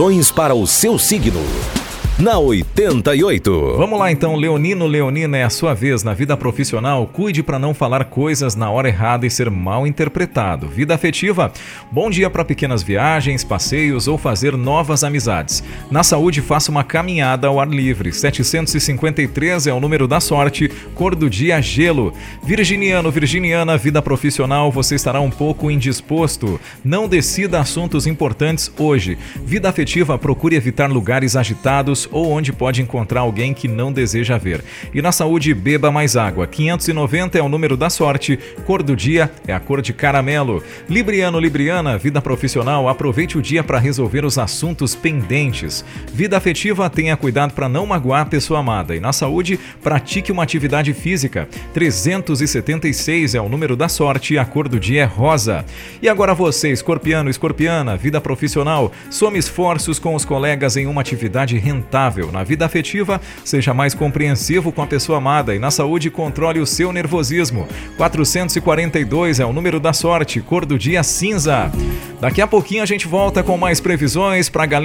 previsões para o seu signo na 88. Vamos lá então, Leonino, Leonina, é a sua vez na vida profissional. Cuide para não falar coisas na hora errada e ser mal interpretado. Vida afetiva, bom dia para pequenas viagens, passeios ou fazer novas amizades. Na saúde, faça uma caminhada ao ar livre. 753 é o número da sorte, cor do dia gelo. Virginiano, Virginiana, vida profissional, você estará um pouco indisposto. Não decida assuntos importantes hoje. Vida afetiva, procure evitar lugares agitados ou onde pode encontrar alguém que não deseja ver. E na saúde, beba mais água. 590 é o número da sorte, cor do dia é a cor de caramelo. Libriano, Libriana, vida profissional, aproveite o dia para resolver os assuntos pendentes. Vida afetiva, tenha cuidado para não magoar a pessoa amada. E na saúde, pratique uma atividade física. 376 é o número da sorte, a cor do dia é rosa. E agora você, escorpiano, escorpiana, vida profissional, some esforços com os colegas em uma atividade rentável na vida afetiva, seja mais compreensivo com a pessoa amada e na saúde, controle o seu nervosismo. 442 é o número da sorte, cor do dia cinza. Daqui a pouquinho a gente volta com mais previsões para a galera